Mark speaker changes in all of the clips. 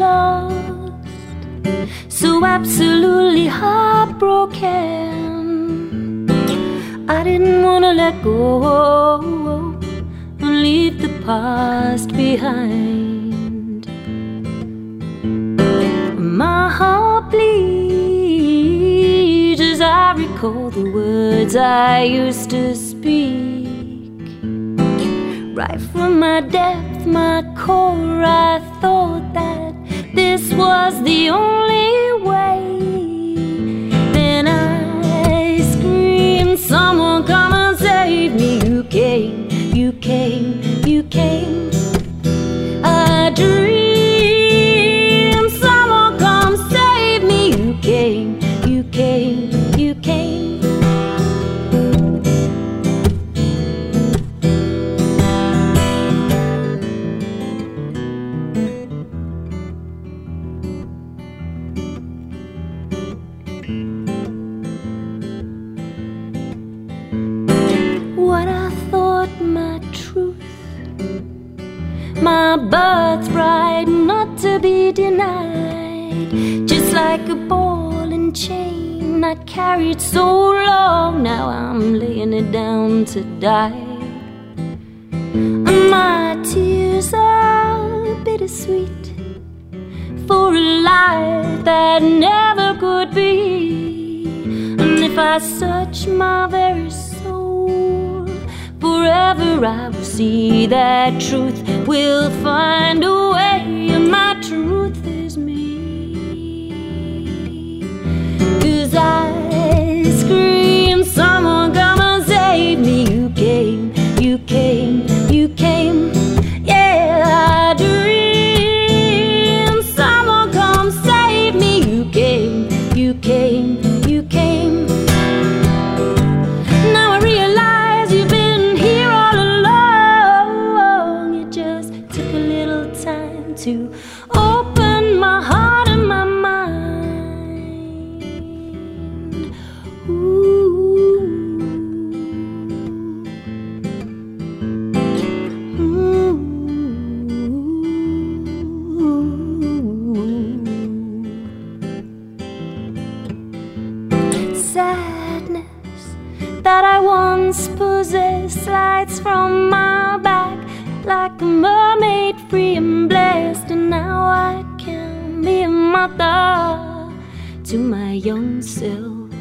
Speaker 1: lost, so absolutely heartbroken. I didn't wanna let go and leave the past behind. My heart bleeds as I recall the words I used to speak. Right from my depth, my core, I thought this was the only my birthright not to be denied. Just like a ball and chain I carried so long, now I'm laying it down to die. And my tears are bittersweet for a life that never could be. And if I search my very soul, forever I will see that truth will find a way. And my truth is me. Slides from my back like a mermaid, free and blessed. And now I can be a mother to my young self.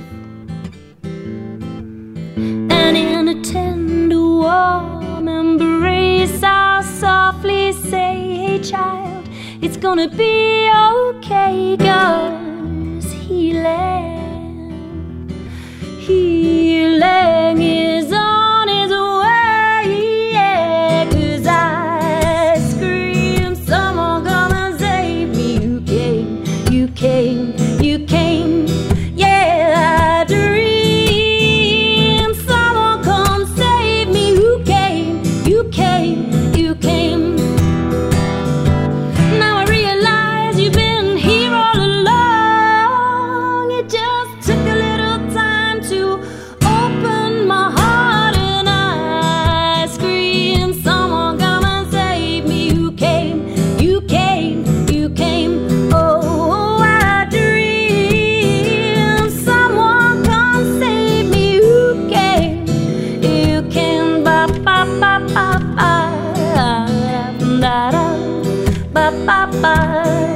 Speaker 1: And in a tender, warm embrace, I'll softly say, Hey, child, it's gonna be okay, healing, healing ba ba